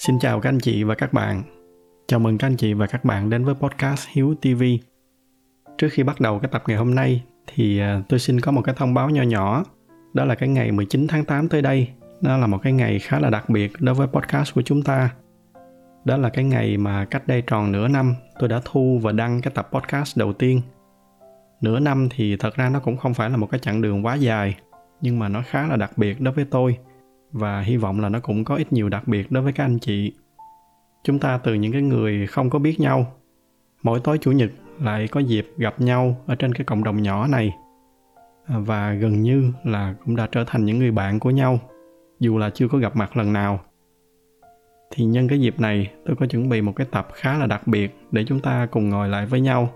Xin chào các anh chị và các bạn. Chào mừng các anh chị và các bạn đến với podcast Hiếu TV. Trước khi bắt đầu cái tập ngày hôm nay thì à, tôi xin có một cái thông báo nho nhỏ. Đó là cái ngày 19 tháng 8 tới đây. nó là một cái ngày khá là đặc biệt đối với podcast của chúng ta. Đó là cái ngày mà cách đây tròn nửa năm tôi đã thu và đăng cái tập podcast đầu tiên. Nửa năm thì thật ra nó cũng không phải là một cái chặng đường quá dài, nhưng mà nó khá là đặc biệt đối với tôi – và hy vọng là nó cũng có ít nhiều đặc biệt đối với các anh chị. Chúng ta từ những cái người không có biết nhau, mỗi tối chủ nhật lại có dịp gặp nhau ở trên cái cộng đồng nhỏ này. Và gần như là cũng đã trở thành những người bạn của nhau, dù là chưa có gặp mặt lần nào. Thì nhân cái dịp này, tôi có chuẩn bị một cái tập khá là đặc biệt để chúng ta cùng ngồi lại với nhau.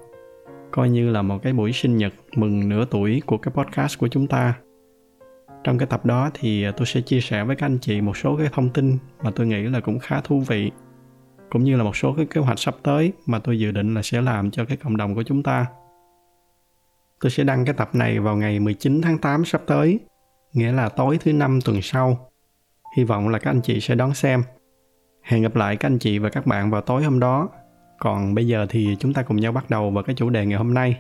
Coi như là một cái buổi sinh nhật mừng nửa tuổi của cái podcast của chúng ta trong cái tập đó thì à, tôi sẽ chia sẻ với các anh chị một số cái thông tin mà tôi nghĩ là cũng khá thú vị cũng như là một số cái kế hoạch sắp tới mà tôi dự định là sẽ làm cho cái cộng đồng của chúng ta. Tôi sẽ đăng cái tập này vào ngày 19 tháng 8 sắp tới, nghĩa là tối thứ năm tuần sau. Hy vọng là các anh chị sẽ đón xem. Hẹn gặp lại các anh chị và các bạn vào tối hôm đó. Còn bây giờ thì chúng ta cùng nhau bắt đầu vào cái chủ đề ngày hôm nay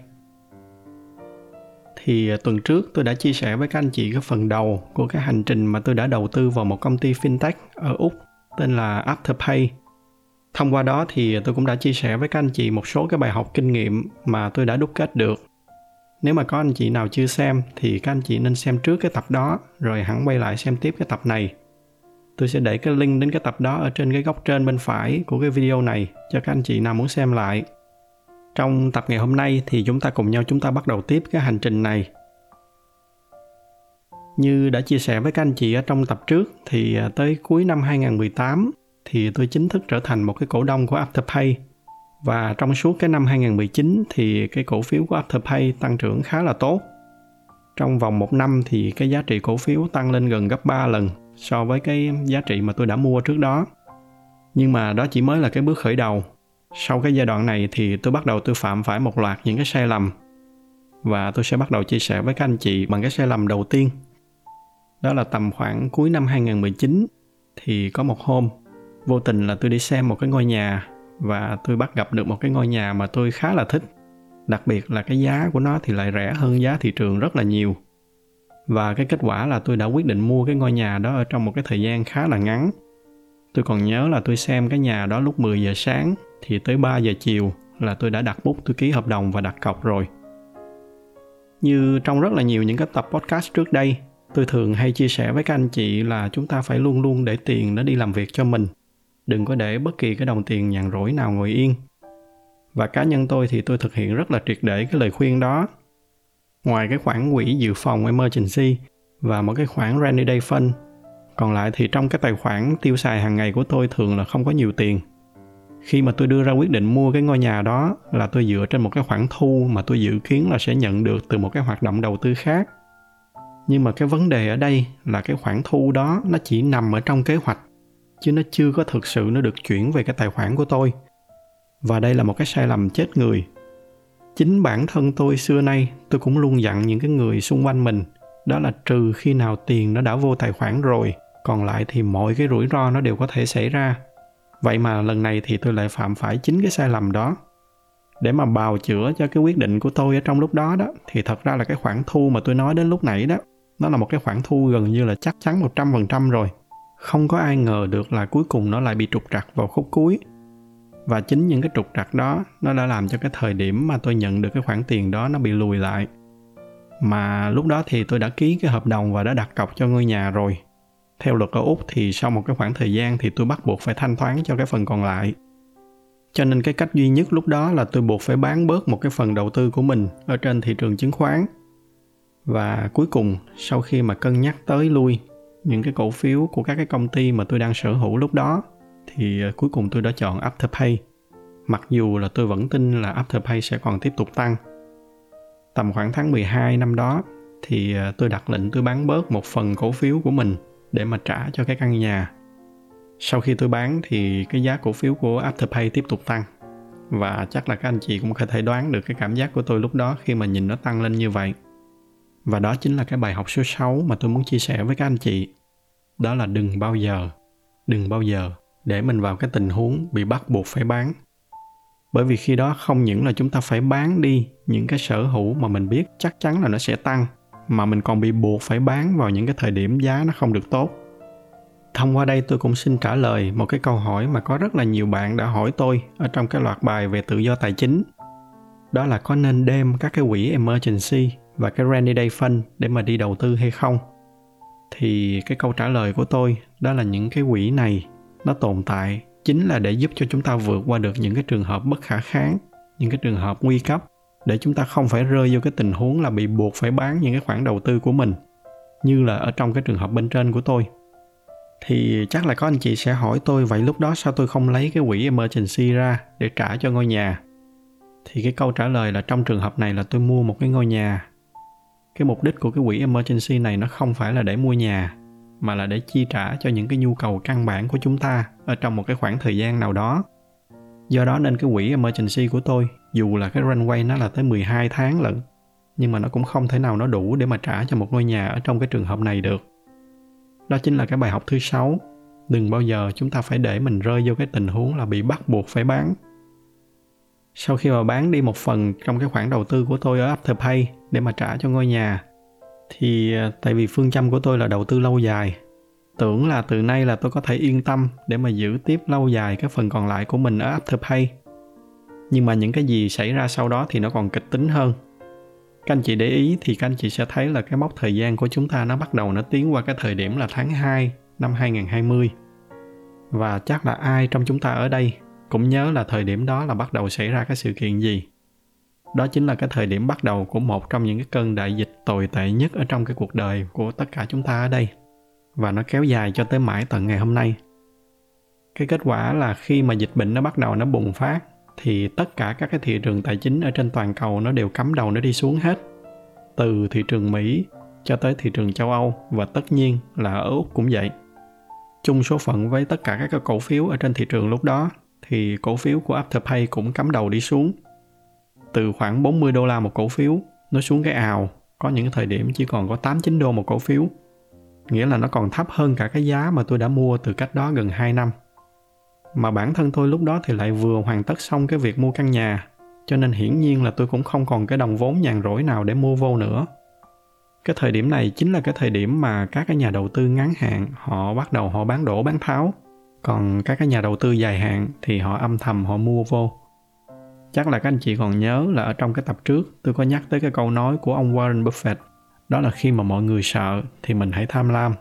thì à, tuần trước tôi đã chia sẻ với các anh chị cái phần đầu của cái hành trình mà tôi đã đầu tư vào một công ty fintech ở Úc, tên là Afterpay. Thông qua đó thì à, tôi cũng đã chia sẻ với các anh chị một số cái bài học kinh nghiệm mà tôi đã đúc kết được. Nếu mà có anh chị nào chưa xem thì các anh chị nên xem trước cái tập đó, rồi hẳn quay lại xem tiếp cái tập này. Tôi sẽ để cái link đến cái tập đó ở trên cái góc trên bên phải của cái video này cho các anh chị nào muốn xem lại trong tập ngày hôm nay thì chúng ta cùng nhau chúng ta bắt đầu tiếp cái hành trình này. Như đã chia sẻ với các anh chị ở trong tập trước thì à, tới cuối năm 2018 thì tôi chính thức trở thành một cái cổ đông của Afterpay. Và trong suốt cái năm 2019 thì cái cổ phiếu của Afterpay tăng trưởng khá là tốt. Trong vòng một năm thì cái giá trị cổ phiếu tăng lên gần gấp 3 lần so với cái giá trị mà tôi đã mua trước đó. Nhưng mà đó chỉ mới là cái bước khởi đầu sau cái giai đoạn này thì tôi bắt đầu tôi phạm phải một loạt những cái sai lầm và tôi sẽ bắt đầu chia sẻ với các anh chị bằng cái sai lầm đầu tiên. Đó là tầm khoảng cuối năm 2019 thì có một hôm, vô tình là tôi đi xem một cái ngôi nhà và tôi bắt gặp được một cái ngôi nhà mà tôi khá là thích. Đặc biệt là cái giá của nó thì lại rẻ hơn giá thị trường rất là nhiều. Và cái kết quả là tôi đã quyết định mua cái ngôi nhà đó ở trong một cái thời gian khá là ngắn. Tôi còn nhớ là tôi xem cái nhà đó lúc 10 giờ sáng thì tới 3 giờ chiều là tôi đã đặt bút tôi ký hợp đồng và đặt cọc rồi. Như trong rất là nhiều những cái tập podcast trước đây, tôi thường hay chia sẻ với các anh chị là chúng ta phải luôn luôn để tiền nó đi làm việc cho mình. Đừng có để bất kỳ cái đồng tiền nhàn rỗi nào ngồi yên. Và cá nhân tôi thì tôi thực hiện rất là triệt để cái lời khuyên đó. Ngoài cái khoản quỹ dự phòng emergency và một cái khoản rainy day fund, còn lại thì trong cái tài khoản tiêu xài hàng ngày của tôi thường là không có nhiều tiền khi mà tôi đưa ra quyết định mua cái ngôi nhà đó là tôi dựa trên một cái khoản thu mà tôi dự kiến là sẽ nhận được từ một cái hoạt động đầu tư khác. Nhưng mà cái vấn đề ở đây là cái khoản thu đó nó chỉ nằm ở trong kế hoạch, chứ nó chưa có thực sự nó được chuyển về cái tài khoản của tôi. Và đây là một cái sai lầm chết người. Chính bản thân tôi xưa nay, tôi cũng luôn dặn những cái người xung quanh mình, đó là trừ khi nào tiền nó đã vô tài khoản rồi, còn lại thì mọi cái rủi ro nó đều có thể xảy ra vậy mà lần này thì tôi lại phạm phải chính cái sai lầm đó để mà bào chữa cho cái quyết định của tôi ở trong lúc đó đó, thì thật ra là cái khoản thu mà tôi nói đến lúc nãy đó, nó là một cái khoản thu gần như là chắc chắn 100% rồi. Không có ai ngờ được là cuối cùng nó lại bị trục trặc vào khúc cuối. Và chính những cái trục trặc đó, nó đã làm cho cái thời điểm mà tôi nhận được cái khoản tiền đó nó bị lùi lại. Mà lúc đó thì tôi đã ký cái hợp đồng và đã đặt cọc cho ngôi nhà rồi theo luật ở úc thì sau một cái khoảng thời gian thì tôi bắt buộc phải thanh toán cho cái phần còn lại cho nên cái cách duy nhất lúc đó là tôi buộc phải bán bớt một cái phần đầu tư của mình ở trên thị trường chứng khoán và cuối cùng, sau khi mà cân nhắc tới lui những cái cổ phiếu của các cái công ty mà tôi đang sở hữu lúc đó, thì ờ, cuối cùng tôi đã chọn Afterpay. Mặc dù là tôi vẫn tin là Afterpay sẽ còn tiếp tục tăng. Tầm khoảng tháng 12 năm đó thì ờ, tôi đặt lệnh tôi bán bớt một phần cổ phiếu của mình để mà trả cho cái căn nhà sau khi tôi bán thì cái giá cổ phiếu của Afterpay tiếp tục tăng và chắc là các anh chị cũng có thể đoán được cái cảm giác của tôi lúc đó khi mà nhìn nó tăng lên như vậy. Và đó chính là cái bài học số 6 mà tôi muốn chia sẻ với các anh chị. Đó là đừng bao giờ, đừng bao giờ để mình vào cái tình huống bị bắt buộc phải bán bởi vì khi đó không những là chúng ta phải bán đi những cái sở hữu mà mình biết chắc chắn là nó sẽ tăng mà mình còn bị buộc phải bán vào những cái thời điểm giá nó không được tốt. Thông qua đây tôi cũng xin trả lời một cái câu hỏi mà có rất là nhiều bạn đã hỏi tôi ở trong cái loạt bài về tự do tài chính. Đó là có nên đem các cái quỹ emergency và cái rainy day fund để mà đi đầu tư hay không? Thì cái câu trả lời của tôi, đó là những cái quỹ này, nó tồn tại chính là để giúp cho chúng ta vượt qua được những cái trường hợp bất khả kháng, những cái trường hợp nguy cấp để chúng ta không phải rơi vô cái tình huống là bị buộc phải bán những cái khoản đầu tư của mình, như là ở trong cái trường hợp bên trên của tôi. Thì chắc là có anh chị sẽ hỏi tôi vậy lúc đó sao tôi không lấy cái quỹ emergency ra để trả cho ngôi nhà? Thì cái câu trả lời là trong trường hợp này là tôi mua một cái ngôi nhà. Cái mục đích của cái quỹ emergency này nó không phải là để mua nhà, mà là để chi trả cho những cái nhu cầu căn bản của chúng ta ở trong một cái khoảng thời gian nào đó. Do đó nên cái quỹ emergency của tôi, dù là cái runway nó là tới 12 tháng lận, nhưng mà nó cũng không thể nào nó đủ để mà trả cho một ngôi nhà ở trong cái trường hợp này được. Đó chính là cái bài học thứ sáu. Đừng bao giờ chúng ta phải để mình rơi vô cái tình huống là bị bắt buộc phải bán. Sau khi mà bán đi một phần trong cái khoản đầu tư của tôi ở Afterpay để mà trả cho ngôi nhà thì ờ, tại vì phương châm của tôi là đầu tư lâu dài tưởng là từ nay là tôi có thể yên tâm để mà giữ tiếp lâu dài cái phần còn lại của mình ở Afterpay nhưng mà những cái gì xảy ra sau đó thì nó còn kịch tính hơn. Các anh chị để ý thì các anh chị sẽ thấy là cái mốc thời gian của chúng ta nó bắt đầu nó tiến qua cái thời điểm là tháng 2 năm 2020 và chắc là ai trong chúng ta ở đây cũng nhớ là thời điểm đó là bắt đầu xảy ra cái sự kiện gì. Đó chính là cái thời điểm bắt đầu của một trong những cái cơn đại dịch tồi tệ nhất ở trong cái cuộc đời của tất cả chúng ta ở đây và nó kéo dài cho tới mãi tận ngày hôm nay. Cái kết quả là khi mà dịch bệnh nó bắt đầu nó bùng phát, thì tất cả các cái thị trường tài chính ở trên toàn cầu nó đều cắm đầu nó đi xuống hết. Từ thị trường mỹ cho tới thị trường châu âu và tất nhiên là ở úc cũng vậy. Chung số phận với tất cả các cái cổ phiếu ở trên thị trường lúc đó thì cổ phiếu của Afterpay cũng cắm đầu đi xuống. Từ khoảng 40 đô la một cổ phiếu, nó xuống cái ào, có những thời điểm chỉ còn có 8 9 đô một cổ phiếu nghĩa là nó còn thấp hơn cả cái giá mà tôi đã mua từ cách đó gần 2 năm. Mà bản thân tôi lúc đó thì lại vừa hoàn tất xong cái việc mua căn nhà, cho nên hiển nhiên là tôi cũng không còn cái đồng vốn nhàn rỗi nào để mua vô nữa. Cái thời điểm này chính là cái thời điểm mà các cái nhà đầu tư ngắn hạn, họ bắt đầu họ bán đổ, bán tháo. Còn các cái nhà đầu tư dài hạn thì họ âm thầm họ mua vô. Chắc là các anh chị còn nhớ là ở trong cái tập trước, tôi có nhắc tới cái câu nói của ông Warren Buffett đó là khi mà mọi người sợ thì mình hãy tham lam.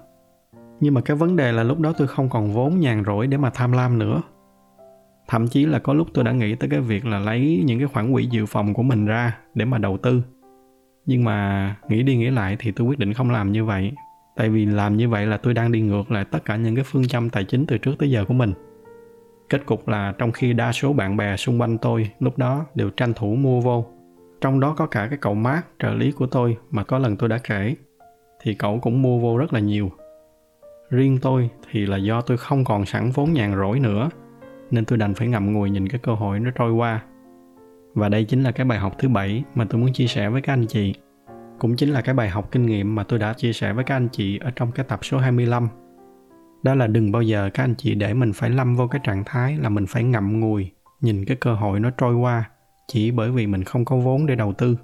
Nhưng mà cái vấn đề là lúc đó tôi không còn vốn nhàn rỗi để mà tham lam nữa. Thậm chí là có lúc tôi đã nghĩ tới cái việc là lấy những cái khoản quỹ dự phòng của mình ra để mà đầu tư. Nhưng mà nghĩ đi nghĩ lại thì tôi quyết định không làm như vậy. Tại vì làm như vậy là tôi đang đi ngược lại tất cả những cái phương châm tài chính từ trước tới giờ của mình. Kết cục là trong khi đa số bạn bè xung quanh tôi lúc đó đều tranh thủ mua vô trong đó có cả cái cậu mát trợ lý của tôi, mà có lần tôi đã kể, thì cậu cũng mua vô rất là nhiều. Riêng tôi thì là do tôi không còn sẵn vốn nhàn rỗi nữa, nên tôi đành phải ngậm ngùi nhìn cái cơ hội nó trôi qua. Và đây chính là cái bài học thứ bảy mà tôi muốn chia sẻ với các anh chị. Cũng chính là cái bài học kinh nghiệm mà tôi đã chia sẻ với các anh chị ở trong cái tập số 25 đó là đừng bao giờ các anh chị để mình phải lâm vô cái trạng thái là mình phải ngậm ngùi nhìn cái cơ hội nó trôi qua chỉ bởi vì mình không có vốn để đầu tư.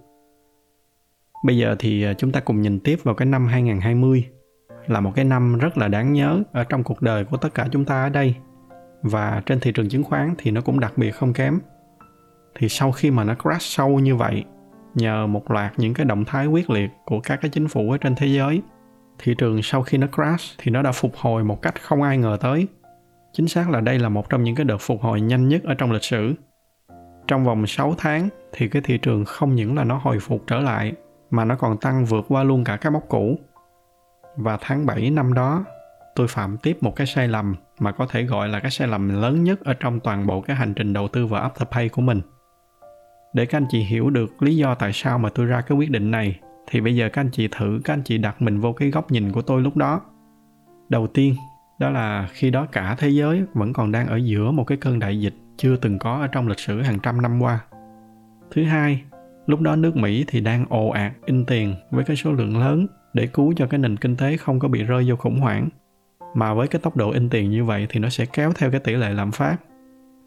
Bây giờ thì à, chúng ta cùng nhìn tiếp vào cái năm 2020 là một cái năm rất là đáng nhớ ở trong cuộc đời của tất cả chúng ta ở đây và trên thị trường chứng khoán thì nó cũng đặc biệt không kém. Thì sau khi mà nó crash sâu như vậy, nhờ một loạt những cái động thái quyết liệt của các cái chính phủ ở trên thế giới, thị trường sau khi nó crash thì nó đã phục hồi một cách không ai ngờ tới chính xác là đây là một trong những cái đợt phục hồi nhanh nhất ở trong lịch sử trong vòng 6 tháng thì cái thị trường không những là nó hồi phục trở lại mà nó còn tăng vượt qua luôn cả cái mốc cũ. Và tháng 7 năm đó, tôi phạm tiếp một cái sai lầm mà có thể gọi là cái sai lầm lớn nhất ở trong toàn bộ cái hành trình đầu tư vào Afterpay của mình. Để các anh chị hiểu được lý do tại sao mà tôi ra cái quyết định này thì bây giờ các anh chị thử các anh chị đặt mình vô cái góc nhìn của tôi lúc đó. Đầu tiên, đó là khi đó cả thế giới vẫn còn đang ở giữa một cái cơn đại dịch chưa từng có ở trong lịch sử hàng trăm năm qua. Thứ hai, lúc đó nước Mỹ thì đang ồ ạt in tiền với cái số lượng lớn để cứu cho cái nền kinh tế không có bị rơi vô khủng hoảng. mà với cái tốc độ in tiền như vậy thì nó sẽ kéo theo cái tỷ lệ lạm phát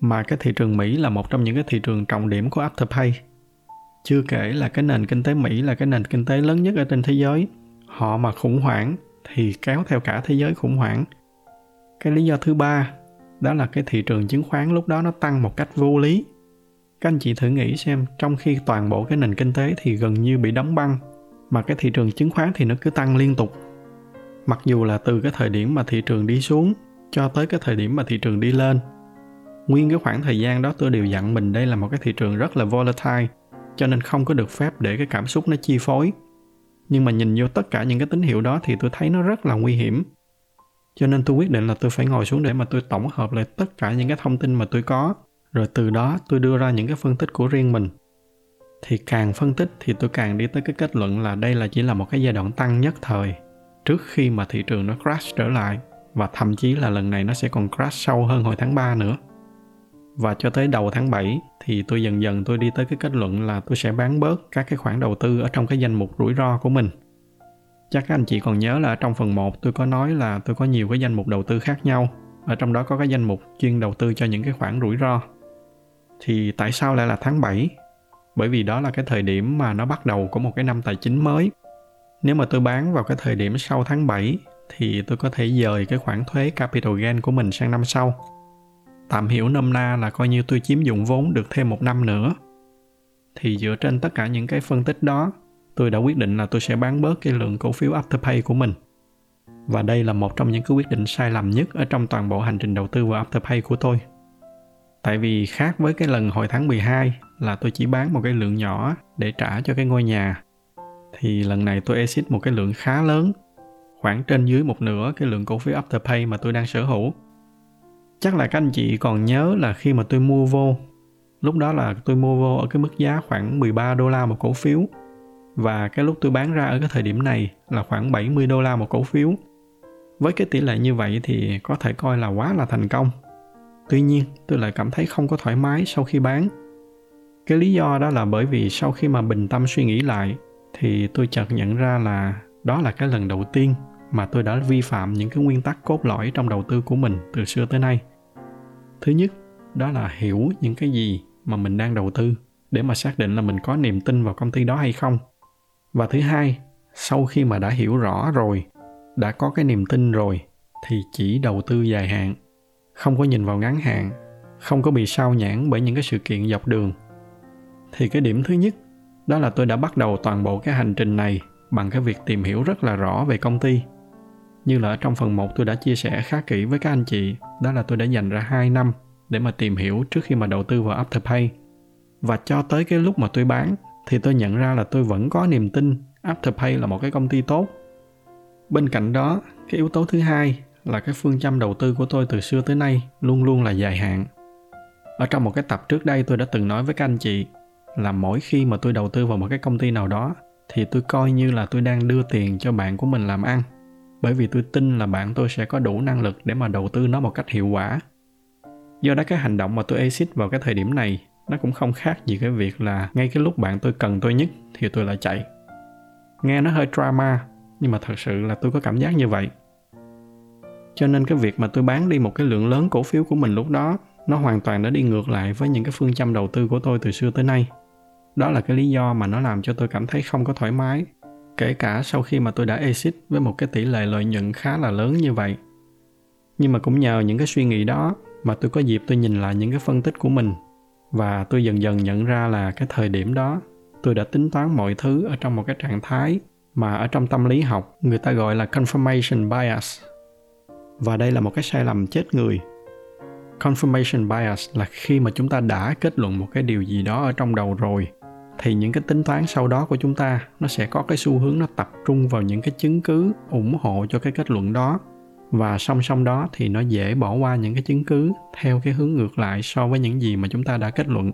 mà cái thị trường Mỹ là một trong những cái thị trường trọng điểm của Afterpay. Chưa kể là cái nền kinh tế Mỹ là cái nền kinh tế lớn nhất ở trên thế giới. Họ mà khủng hoảng thì kéo theo cả thế giới khủng hoảng. Cái lý do thứ ba đó là cái thị trường chứng khoán lúc đó nó tăng một cách vô lý. Các anh chị thử nghĩ xem, trong khi toàn bộ cái nền kinh tế thì gần như bị đóng băng, mà cái thị trường chứng khoán thì nó cứ tăng liên tục. Mặc dù là từ cái thời điểm mà thị trường đi xuống cho tới cái thời điểm mà thị trường đi lên nguyên cái khoảng thời gian đó tôi đều dặn mình đây là một cái thị trường rất là volatile cho nên không có được phép để cái cảm xúc nó chi phối nhưng mà nhìn vô tất cả những cái tín hiệu đó thì tôi thấy nó rất là nguy hiểm cho nên tôi quyết định là tôi phải ngồi xuống để mà tôi tổng hợp lại tất cả những cái thông tin mà tôi có. Rồi từ đó tôi đưa ra những cái phân tích của riêng mình. Thì càng phân tích thì tôi càng đi tới cái kết luận là đây là chỉ là một cái giai đoạn tăng nhất thời trước khi mà thị trường nó crash trở lại và thậm chí là lần này nó sẽ còn crash sâu hơn hồi tháng 3 nữa. Và cho tới đầu tháng 7 thì tôi dần dần tôi đi tới cái kết luận là tôi sẽ bán bớt các cái khoản đầu tư ở trong cái danh mục rủi ro của mình. Chắc các anh chị còn nhớ là ở trong phần 1 tôi có nói là tôi có nhiều cái danh mục đầu tư khác nhau. Ở trong đó có cái danh mục chuyên đầu tư cho những cái khoản rủi ro. Thì tại sao lại là tháng 7? Bởi vì đó là cái thời điểm mà nó bắt đầu của một cái năm tài chính mới. Nếu mà tôi bán vào cái thời điểm sau tháng 7 thì tôi có thể dời cái khoản thuế capital gain của mình sang năm sau tạm hiểu nôm na là coi như tôi chiếm dụng vốn được thêm một năm nữa thì dựa trên tất cả những cái phân tích đó tôi đã quyết định là tôi sẽ bán bớt cái lượng cổ phiếu afterpay của mình. Và đây là một trong những cái quyết định sai lầm nhất ở trong toàn bộ hành trình đầu tư vào afterpay của tôi. Tại vì khác với cái lần hồi tháng 12 là tôi chỉ bán một cái lượng nhỏ để trả cho cái ngôi nhà. Thì lần này tôi exit một cái lượng khá lớn, khoảng trên dưới một nửa cái lượng cổ phiếu afterpay mà tôi đang sở hữu. Chắc là các anh chị còn nhớ là khi mà tôi mua vô, lúc đó là tôi mua vô ở cái mức giá khoảng 13 đô la một cổ phiếu và cái lúc tôi bán ra ở cái thời điểm này là khoảng 70 đô la một cổ phiếu. Với cái tỷ lệ như vậy thì có thể coi là quá là thành công. Tuy nhiên, tôi lại cảm thấy không có thoải mái sau khi bán. Cái lý do đó là bởi vì sau khi mà bình tâm suy nghĩ lại thì tôi chợt nhận ra là đó là cái lần đầu tiên mà tôi đã vi phạm những cái nguyên tắc cốt lõi trong đầu tư của mình từ xưa tới nay thứ nhất đó là hiểu những cái gì mà mình đang đầu tư để mà xác định là mình có niềm tin vào công ty đó hay không và thứ hai sau khi mà đã hiểu rõ rồi đã có cái niềm tin rồi thì chỉ đầu tư dài hạn không có nhìn vào ngắn hạn không có bị sao nhãn bởi những cái sự kiện dọc đường thì cái điểm thứ nhất đó là tôi đã bắt đầu toàn bộ cái hành trình này bằng cái việc tìm hiểu rất là rõ về công ty như là ở trong phần 1 tôi đã chia sẻ khá kỹ với các anh chị, đó là tôi đã dành ra 2 năm để mà tìm hiểu trước khi mà đầu tư vào Afterpay. Và cho tới cái lúc mà tôi bán thì tôi nhận ra là tôi vẫn có niềm tin Afterpay là một cái công ty tốt. Bên cạnh đó, cái yếu tố thứ hai là cái phương châm đầu tư của tôi từ xưa tới nay luôn luôn là dài hạn. Ở trong một cái tập trước đây tôi đã từng nói với các anh chị là mỗi khi mà tôi đầu tư vào một cái công ty nào đó thì tôi coi như là tôi đang đưa tiền cho bạn của mình làm ăn bởi vì tôi tin là bạn tôi sẽ có đủ năng lực để mà đầu tư nó một cách hiệu quả do đó cái hành động mà tôi exit vào cái thời điểm này nó cũng không khác gì cái việc là ngay cái lúc bạn tôi cần tôi nhất thì tôi lại chạy. Nghe nó hơi drama, nhưng mà thật sự là tôi có cảm giác như vậy. Cho nên cái việc mà tôi bán đi một cái lượng lớn cổ phiếu của mình lúc đó, nó hoàn toàn đã đi ngược lại với những cái phương châm đầu tư của tôi từ xưa tới nay. Đó là cái lý do mà nó làm cho tôi cảm thấy không có thoải mái, kể cả sau khi mà tôi đã exit với một cái tỷ lệ lợi nhuận khá là lớn như vậy. Nhưng mà cũng nhờ những cái suy nghĩ đó mà tôi có dịp tôi nhìn lại những cái phân tích của mình và tôi dần dần nhận ra là cái thời điểm đó, tôi đã tính toán mọi thứ ở trong một cái trạng thái mà ở trong tâm lý học người ta gọi là confirmation bias. Và đây là một cái sai lầm chết người. Confirmation bias là khi mà chúng ta đã kết luận một cái điều gì đó ở trong đầu rồi, thì những cái tính toán sau đó của chúng ta nó sẽ có cái xu hướng nó tập trung vào những cái chứng cứ ủng hộ cho cái kết luận đó và song song đó thì nó dễ bỏ qua những cái chứng cứ theo cái hướng ngược lại so với những gì mà chúng ta đã kết luận.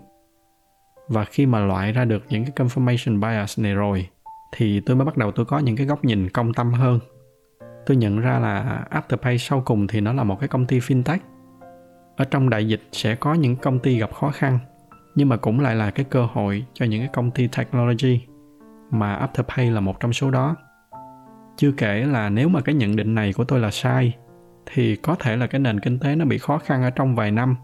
Và khi mà loại ra được những cái confirmation bias này rồi, thì tôi mới bắt đầu tôi có những cái góc nhìn công tâm hơn. Tôi nhận ra là afterpay sau cùng thì nó là một cái công ty fintech. Ở trong đại dịch sẽ có những công ty gặp khó khăn, nhưng mà cũng lại là cái cơ hội cho những cái công ty technology mà Afterpay là một trong số đó. Chưa kể là nếu mà cái nhận định này của tôi là sai thì có thể là cái nền kinh tế nó bị khó khăn ở trong vài năm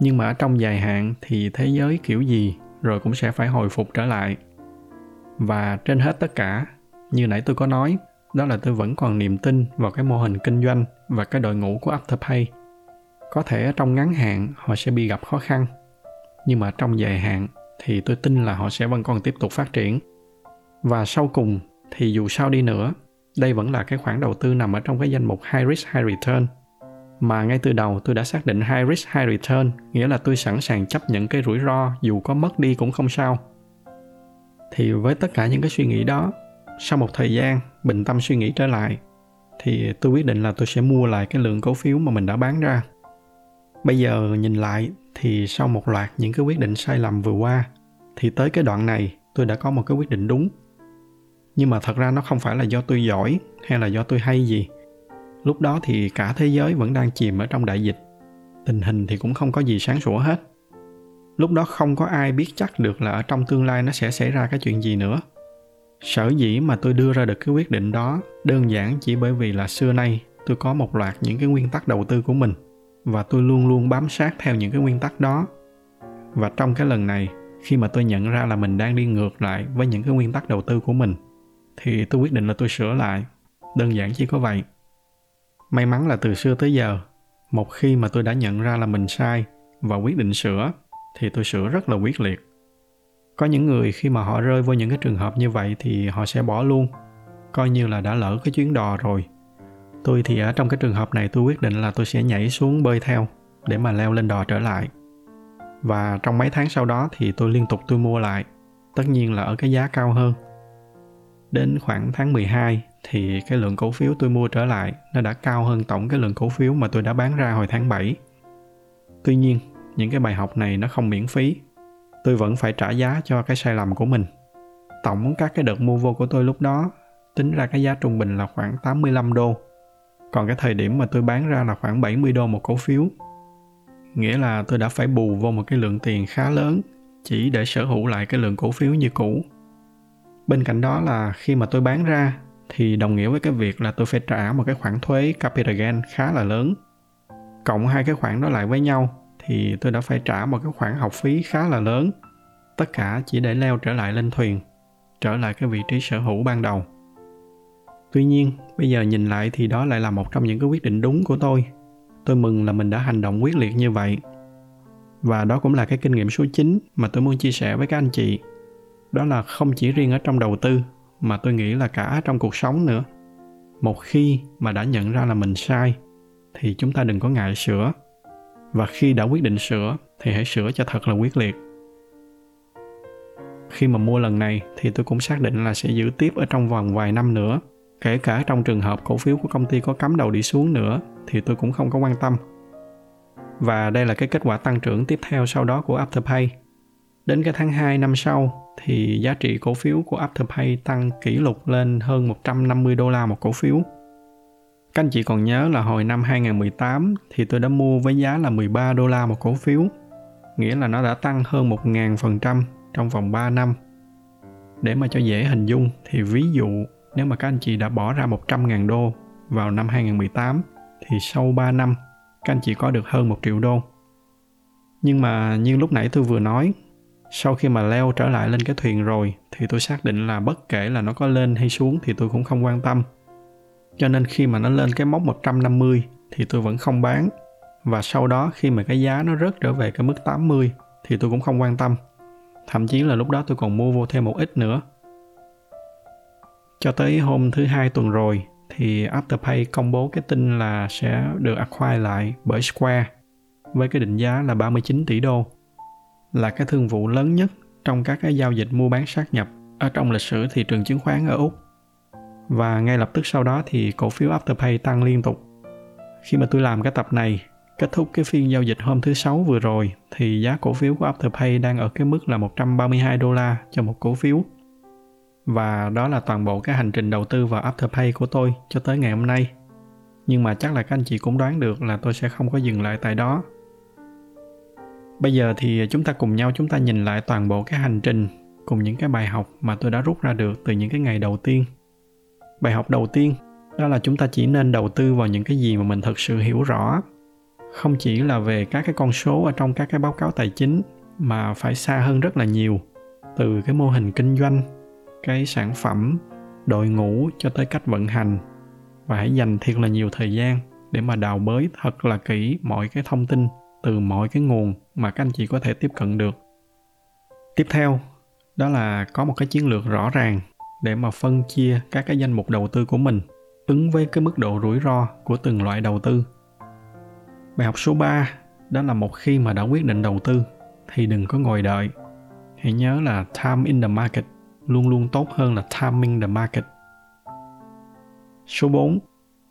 nhưng mà ở trong dài hạn thì thế giới kiểu gì rồi cũng sẽ phải hồi phục trở lại và trên hết tất cả như nãy tôi có nói đó là tôi vẫn còn niềm tin vào cái mô hình kinh doanh và cái đội ngũ của Afterpay. Có thể ở trong ngắn hạn họ sẽ bị gặp khó khăn, nhưng mà trong dài hạn thì tôi tin là họ sẽ vẫn còn tiếp tục phát triển. Và sau cùng thì dù sao đi nữa, đây vẫn là cái khoản đầu tư nằm ở trong cái danh mục high risk high return. Mà ngay từ đầu tôi đã xác định high risk high return, nghĩa là tôi sẵn sàng chấp nhận cái rủi ro dù có mất đi cũng không sao. Thì với tất cả những cái suy nghĩ đó, sau một thời gian bình tâm suy nghĩ trở lại thì tôi quyết định là tôi sẽ mua lại cái lượng cổ phiếu mà mình đã bán ra bây giờ nhìn lại thì sau một loạt những cái quyết định sai lầm vừa qua thì tới cái đoạn này tôi đã có một cái quyết định đúng nhưng mà thật ra nó không phải là do tôi giỏi hay là do tôi hay gì. Lúc đó thì cả thế giới vẫn đang chìm ở trong đại dịch. Tình hình thì cũng không có gì sáng sủa hết. Lúc đó không có ai biết chắc được là ở trong tương lai nó sẽ xảy ra cái chuyện gì nữa. Sở dĩ mà tôi đưa ra được cái quyết định đó đơn giản chỉ bởi vì là xưa nay tôi có một loạt những cái nguyên tắc đầu tư của mình và tôi luôn luôn bám sát theo những cái nguyên tắc đó. Và trong cái lần này, khi mà tôi nhận ra là mình đang đi ngược lại với những cái nguyên tắc đầu tư của mình thì tôi quyết định là tôi sửa lại. Đơn giản chỉ có vậy. May mắn là từ xưa tới giờ, một khi mà tôi đã nhận ra là mình sai và quyết định sửa, thì tôi sửa rất là quyết liệt. Có những người khi mà họ rơi vô những cái trường hợp như vậy thì họ sẽ bỏ luôn. Coi như là đã lỡ cái chuyến đò rồi. Tôi thì ở trong cái trường hợp này tôi quyết định là tôi sẽ nhảy xuống bơi theo để mà leo lên đò trở lại. Và trong mấy tháng sau đó thì tôi liên tục tôi mua lại. Tất nhiên là ở cái giá cao hơn đến khoảng tháng 12 thì cái lượng cổ phiếu tôi mua trở lại nó đã cao hơn tổng cái lượng cổ phiếu mà tôi đã bán ra hồi tháng 7. Tuy nhiên, những cái bài học này nó không miễn phí tôi vẫn phải trả giá cho cái sai lầm của mình. Tổng các cái đợt mua vô của tôi lúc đó tính ra cái giá trung bình là khoảng 85 đô. Còn cái thời điểm mà tôi bán ra là khoảng 70 đô một cổ phiếu. Nghĩa là tôi đã phải bù vô một cái lượng tiền khá lớn chỉ để sở hữu lại cái lượng cổ phiếu như cũ. Bên cạnh đó là khi mà tôi bán ra thì đồng nghĩa với cái việc là tôi phải trả một cái khoản thuế capital gain khá là lớn. Cộng hai cái khoản đó lại với nhau thì tôi đã phải trả một cái khoản học phí khá là lớn. Tất cả chỉ để leo trở lại lên thuyền, trở lại cái vị trí sở hữu ban đầu. Tuy nhiên, bây giờ nhìn lại thì đó lại là một trong những cái quyết định đúng của tôi. Tôi mừng là mình đã hành động quyết liệt như vậy. Và đó cũng là cái kinh nghiệm số 9 mà tôi muốn chia sẻ với các anh chị đó là không chỉ riêng ở trong đầu tư, mà tôi nghĩ là cả trong cuộc sống nữa. Một khi mà đã nhận ra là mình sai, thì chúng ta đừng có ngại sửa. Và khi đã quyết định sửa, thì hãy sửa cho thật là quyết liệt. Khi mà mua lần này, thì tôi cũng xác định là sẽ giữ tiếp ở trong vòng vài năm nữa. Kể cả trong trường hợp cổ phiếu của công ty có cắm đầu đi xuống nữa, thì tôi cũng không có quan tâm. Và đây là cái kết quả tăng trưởng tiếp theo sau đó của Afterpay. Đến cái tháng 2 năm sau thì giá trị cổ phiếu của Afterpay tăng kỷ lục lên hơn 150 đô la một cổ phiếu các anh chị còn nhớ là hồi năm 2018 thì tôi đã mua với giá là 13 đô la một cổ phiếu, nghĩa là nó đã tăng hơn 1.000% trong vòng 3 năm. Để mà cho dễ hình dung thì ví dụ nếu mà các anh chị đã bỏ ra 100.000 đô vào năm 2018 thì sau 3 năm các anh chị có được hơn 1 triệu đô. Nhưng mà như lúc nãy tôi vừa nói, sau khi mà leo trở lại lên cái thuyền rồi, thì tôi xác định là bất kể là nó có lên hay xuống thì tôi cũng không quan tâm cho nên khi mà nó lên cái mốc 150 thì tôi vẫn không bán. Và sau đó khi mà cái giá nó rớt trở về cái mức 80 thì tôi cũng không quan tâm. Thậm chí là lúc đó tôi còn mua vô thêm một ít nữa. Cho tới hôm thứ hai tuần rồi, thì Afterpay công bố cái tin là sẽ được acquire lại bởi Square với cái định giá là 39 tỷ đô. Là cái thương vụ lớn nhất trong các cái giao dịch mua bán sát nhập ở trong lịch sử thị trường chứng khoán ở Úc và ngay lập tức sau đó thì cổ phiếu Afterpay tăng liên tục. Khi mà tôi làm cái tập này, kết thúc cái phiên giao dịch hôm thứ sáu vừa rồi thì giá cổ phiếu của Afterpay đang ở cái mức là 132 đô la cho một cổ phiếu. Và đó là toàn bộ cái hành trình đầu tư vào Afterpay của tôi cho tới ngày hôm nay. Nhưng mà chắc là các anh chị cũng đoán được là tôi sẽ không có dừng lại tại đó. Bây giờ thì chúng ta cùng nhau, chúng ta nhìn lại toàn bộ cái hành trình cùng những cái bài học mà tôi đã rút ra được từ những cái ngày đầu tiên. Bài học đầu tiên, đó là chúng ta chỉ nên đầu tư vào những cái gì mà mình thực sự hiểu rõ. Không chỉ là về các cái con số ở trong các cái báo cáo tài chính, mà phải xa hơn rất là nhiều, từ cái mô hình kinh doanh, cái sản phẩm, đội ngũ cho tới cách vận hành. Và hãy dành thiệt là nhiều thời gian để mà đào bới thật là kỹ mọi cái thông tin từ mọi cái nguồn mà các anh chị có thể tiếp cận được tiếp theo đó là có một cái chiến lược rõ ràng để mà phân chia các cái danh mục đầu tư của mình ứng với cái mức độ rủi ro của từng loại đầu tư. Bài học số 3 đó là một khi mà đã quyết định đầu tư thì đừng có ngồi đợi. Hãy nhớ là time in the market luôn luôn tốt hơn là timing the market. Số 4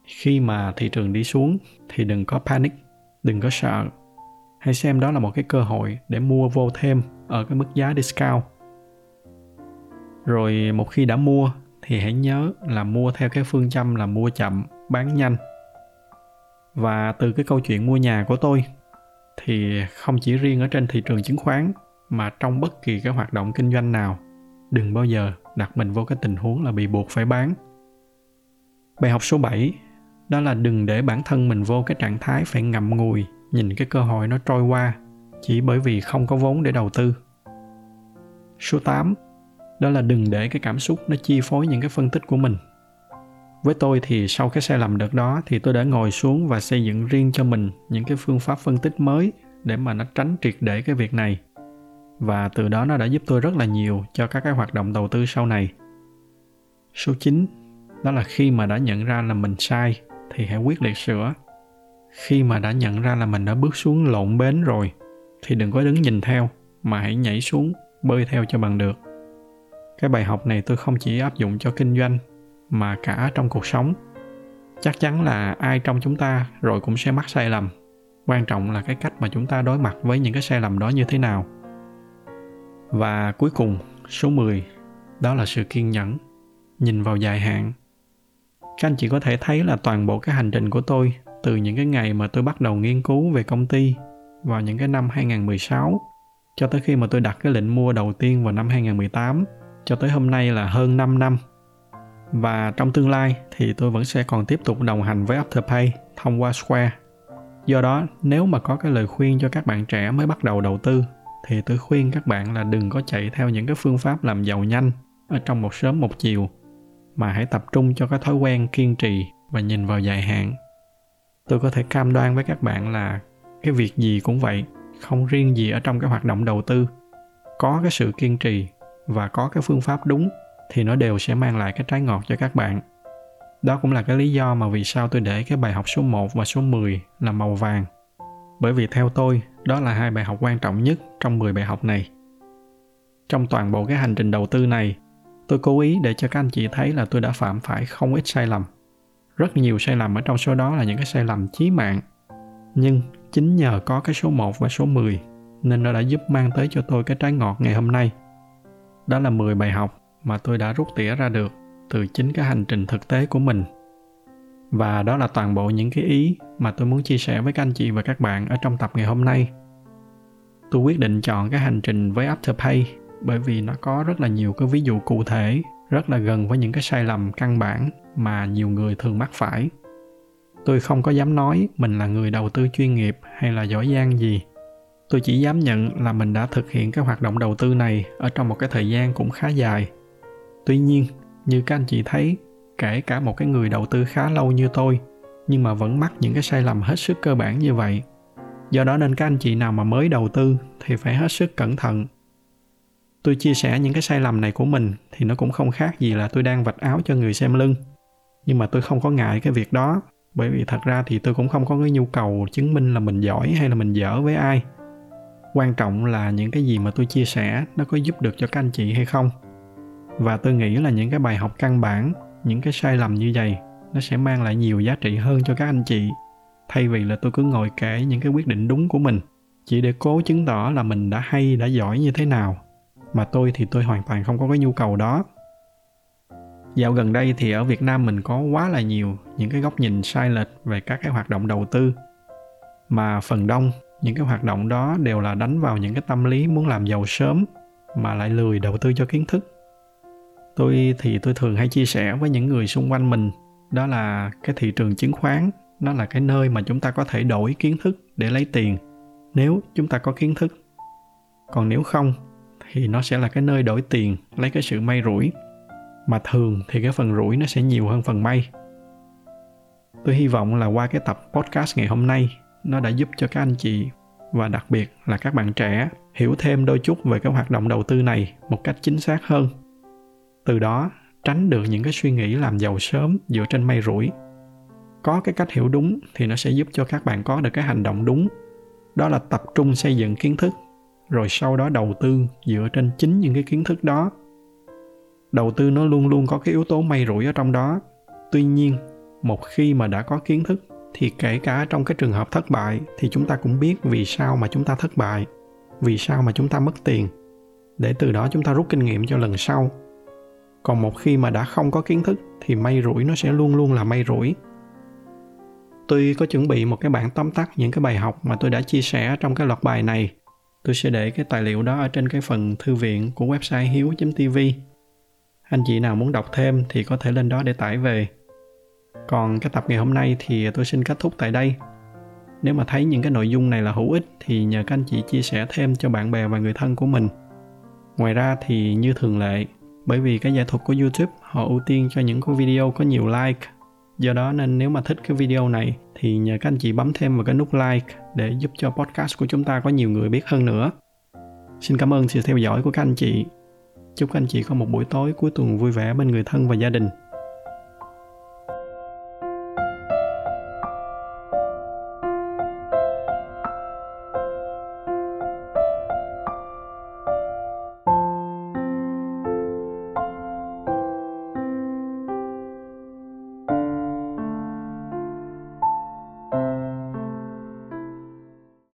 khi mà thị trường đi xuống thì đừng có panic, đừng có sợ. Hãy xem đó là một cái cơ hội để mua vô thêm ở cái mức giá discount. Rồi một khi đã mua thì hãy nhớ là mua theo cái phương châm là mua chậm, bán nhanh. Và từ cái câu chuyện mua nhà của tôi thì không chỉ riêng ở trên thị trường chứng khoán mà trong bất kỳ cái hoạt động kinh doanh nào, đừng bao giờ đặt mình vô cái tình huống là bị buộc phải bán. Bài học số 7 đó là đừng để bản thân mình vô cái trạng thái phải ngậm ngùi nhìn cái cơ hội nó trôi qua chỉ bởi vì không có vốn để đầu tư. Số 8 đó là đừng để cái cảm xúc nó chi phối những cái phân tích của mình. Với tôi thì sau cái sai lầm đợt đó thì tôi đã ngồi xuống và xây dựng riêng cho mình những cái phương pháp phân tích mới để mà nó tránh triệt để cái việc này. Và từ đó nó đã giúp tôi rất là nhiều cho các cái hoạt động đầu tư sau này. Số 9 đó là khi mà đã nhận ra là mình sai thì hãy quyết liệt sửa khi mà đã nhận ra là mình đã bước xuống lộn bến rồi, thì đừng có đứng nhìn theo, mà hãy nhảy xuống, bơi theo cho bằng được. Cái bài học này tôi không chỉ áp dụng cho kinh doanh, mà cả trong cuộc sống. Chắc chắn là ai trong chúng ta rồi cũng sẽ mắc sai lầm. Quan trọng là cái cách mà chúng ta đối mặt với những cái sai lầm đó như thế nào. Và cuối cùng, số 10 đó là sự kiên nhẫn. Nhìn vào dài hạn. Các anh chị có thể thấy là toàn bộ cái hành trình của tôi từ những cái ngày mà tôi bắt đầu nghiên cứu về công ty vào những cái năm 2016 cho tới khi mà tôi đặt cái lệnh mua đầu tiên vào năm 2018 cho tới hôm nay là hơn 5 năm. Và trong tương lai thì tôi vẫn sẽ còn tiếp tục đồng hành với Afterpay thông qua Square. Do đó, nếu mà có cái lời khuyên cho các bạn trẻ mới bắt đầu đầu tư thì tôi khuyên các bạn là đừng có chạy theo những cái phương pháp làm giàu nhanh ở trong một sớm một chiều mà hãy tập trung cho cái thói quen kiên trì và nhìn vào dài hạn. Tôi có thể cam đoan với các bạn là cái việc gì cũng vậy, không riêng gì ở trong cái hoạt động đầu tư. Có cái sự kiên trì và có cái phương pháp đúng thì nó đều sẽ mang lại cái trái ngọt cho các bạn. Đó cũng là cái lý do mà vì sao tôi để cái bài học số 1 và số 10 là màu vàng. Bởi vì theo tôi, đó là hai bài học quan trọng nhất trong 10 bài học này. Trong toàn bộ cái hành trình đầu tư này, tôi cố ý để cho các anh chị thấy là tôi đã phạm phải không ít sai lầm. Rất nhiều sai lầm ở trong số đó là những cái sai lầm chí mạng. Nhưng chính nhờ có cái số 1 và số 10 nên nó đã giúp mang tới cho tôi cái trái ngọt ngày hôm nay – đó là 10 bài học mà tôi đã rút tỉa ra được từ chính cái hành trình thực tế của mình. Và đó là toàn bộ những cái ý mà tôi muốn chia sẻ với các anh chị và các bạn ở trong tập ngày hôm nay. Tôi quyết định chọn cái hành trình với Afterpay bởi vì nó có rất là nhiều cái ví dụ cụ thể, rất là gần với những cái sai lầm căn bản mà nhiều người thường mắc phải. Tôi không có dám nói mình là người đầu tư chuyên nghiệp hay là giỏi giang gì. Tôi chỉ dám nhận là mình đã thực hiện cái hoạt động đầu tư này ở trong một cái thời gian cũng khá dài. Tuy nhiên, như các anh chị thấy, kể cả một cái người đầu tư khá lâu như tôi, nhưng mà vẫn mắc những cái sai lầm hết sức cơ bản như vậy. Do đó nên các anh chị nào mà mới đầu tư thì phải hết sức cẩn thận tôi chia sẻ những cái sai lầm này của mình thì nó cũng không khác gì là tôi đang vạch áo cho người xem lưng. Nhưng mà tôi không có ngại cái việc đó, bởi vì thật ra thì tôi cũng không có cái nhu cầu chứng minh là mình giỏi hay là mình dở với ai. Quan trọng là những cái gì mà tôi chia sẻ nó có giúp được cho các anh chị hay không. Và tôi nghĩ là những cái bài học căn bản, những cái sai lầm như vậy, nó sẽ mang lại nhiều giá trị hơn cho các anh chị. Thay vì là tôi cứ ngồi kể những cái quyết định đúng của mình, chỉ để cố chứng tỏ là mình đã hay, đã giỏi như thế nào mà tôi thì tôi hoàn toàn không có cái nhu cầu đó. Dạo gần đây thì ở việt nam mình có quá là nhiều những cái góc nhìn sai lệch về các cái hoạt động đầu tư. Mà phần đông những cái hoạt động đó đều là đánh vào những cái tâm lý muốn làm giàu sớm mà lại lười đầu tư cho kiến thức. Tôi thì tôi thường hay chia sẻ với những người xung quanh mình, đó là cái thị trường chứng khoán, nó là cái nơi mà chúng ta có thể đổi kiến thức để lấy tiền, nếu chúng ta có kiến thức. Còn nếu không thì nó sẽ là cái nơi đổi tiền, lấy cái sự may rủi. Mà thường thì cái phần rủi nó sẽ nhiều hơn phần may. Tôi hy vọng là qua cái tập podcast ngày hôm nay, nó đã giúp cho các anh chị và đặc biệt là các bạn trẻ hiểu thêm đôi chút về cái hoạt động đầu tư này một cách chính xác hơn. Từ đó, tránh được những cái suy nghĩ làm giàu sớm dựa trên may rủi. Có cái cách hiểu đúng thì nó sẽ giúp cho các bạn có được cái hành động đúng. Đó là tập trung xây dựng kiến thức rồi sau đó đầu tư dựa trên chính những cái kiến thức đó. Đầu tư nó luôn luôn có cái yếu tố may rủi ở trong đó. Tuy nhiên, một khi mà đã có kiến thức, thì kể cả trong cái trường hợp thất bại, thì chúng ta cũng biết vì sao mà chúng ta thất bại, vì sao mà chúng ta mất tiền. Để từ đó chúng ta rút kinh nghiệm cho lần sau. Còn một khi mà đã không có kiến thức, thì may rủi nó sẽ luôn luôn là may rủi. Tuy có chuẩn bị một cái bản tóm tắt những cái bài học mà tôi đã chia sẻ trong cái loạt bài này tôi sẽ để cái tài liệu đó ở trên cái phần thư viện của website hiếu.tv anh chị nào muốn đọc thêm thì có thể lên đó để tải về. Còn cái tập ngày hôm nay thì tôi xin kết thúc tại đây. Nếu mà thấy những cái nội dung này là hữu ích thì nhờ các anh chị chia sẻ thêm cho bạn bè và người thân của mình. Ngoài ra thì như thường lệ, bởi vì cái giải thuật của youtube, họ ưu tiên cho những cái video có nhiều like. Do đó nên nếu mà thích cái video này thì nhờ các anh chị bấm thêm vào cái nút like để giúp cho podcast của chúng ta có nhiều người biết hơn nữa. Xin cảm ơn sự theo dõi của các anh chị. Chúc các anh chị có một buổi tối cuối tuần vui vẻ bên người thân và gia đình.